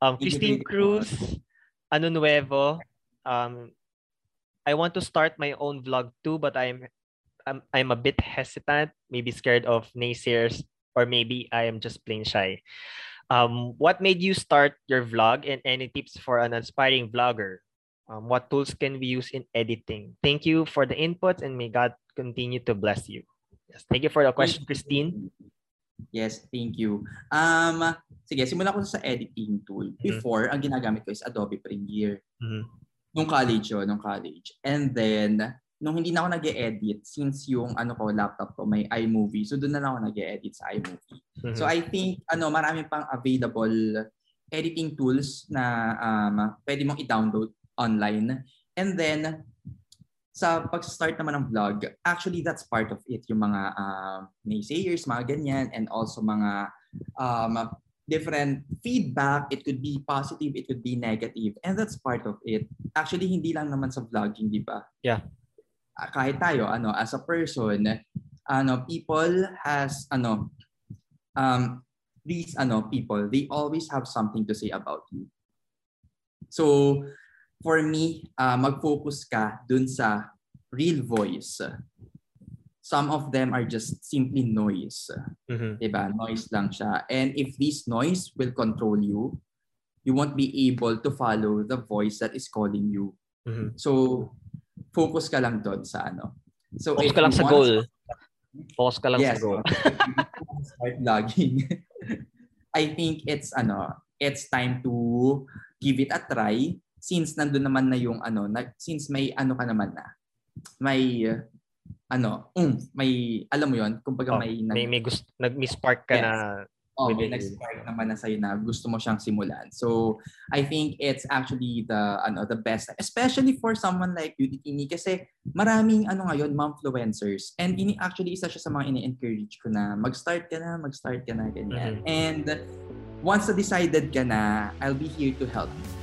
Um, Christine Cruz, ano nuevo? Um, I want to start my own vlog too, but I'm I'm I'm a bit hesitant, maybe scared of naysayers, or maybe I am just plain shy. Um, what made you start your vlog, and any tips for an aspiring vlogger? Um, what tools can we use in editing? Thank you for the inputs, and may God continue to bless you. Yes, thank you for the question, Christine. Yes, thank you. Um, sige, simula ko sa editing tool. Mm-hmm. Before, mm-hmm. ang ginagamit ko is Adobe Premiere. Mm-hmm. Nung college yun, nung college. And then, nung hindi na ako nag edit since yung ano ko, laptop ko, may iMovie. So, doon na lang ako nag edit sa iMovie. Mm-hmm. So, I think, ano, marami pang available editing tools na um, pwede mong i-download online. And then, sa pag-start naman ng vlog, actually that's part of it, yung mga uh, naysayers, mga ganyan, and also mga um, different feedback. It could be positive, it could be negative, and that's part of it. Actually, hindi lang naman sa vlogging, di ba? Yeah. Uh, kahit tayo, ano, as a person, ano, people has, ano, um, these, ano, people, they always have something to say about you. So, for me, uh, mag-focus ka dun sa real voice. Some of them are just simply noise. Mm-hmm. Diba? Noise lang siya. And if this noise will control you, you won't be able to follow the voice that is calling you. Mm-hmm. So, focus ka lang doon sa ano. So, focus ka lang sa goal. Focus ka lang yes, sa goal. start vlogging. I think it's ano, it's time to give it a try since nandun naman na yung ano, na, since may ano ka naman na, may uh, ano, um, may alam mo yon, kumbaga oh, may nag, may, may gusto nag-spark ka yes. na Oh, may nag-spark naman na sa'yo na gusto mo siyang simulan. So, I think it's actually the ano the best, especially for someone like you, Tini, kasi maraming ano ngayon, momfluencers. And ini actually isa siya sa mga ini-encourage ko na mag-start ka na, mag-start ka na, ganyan. Mm-hmm. And once na decided ka na, I'll be here to help you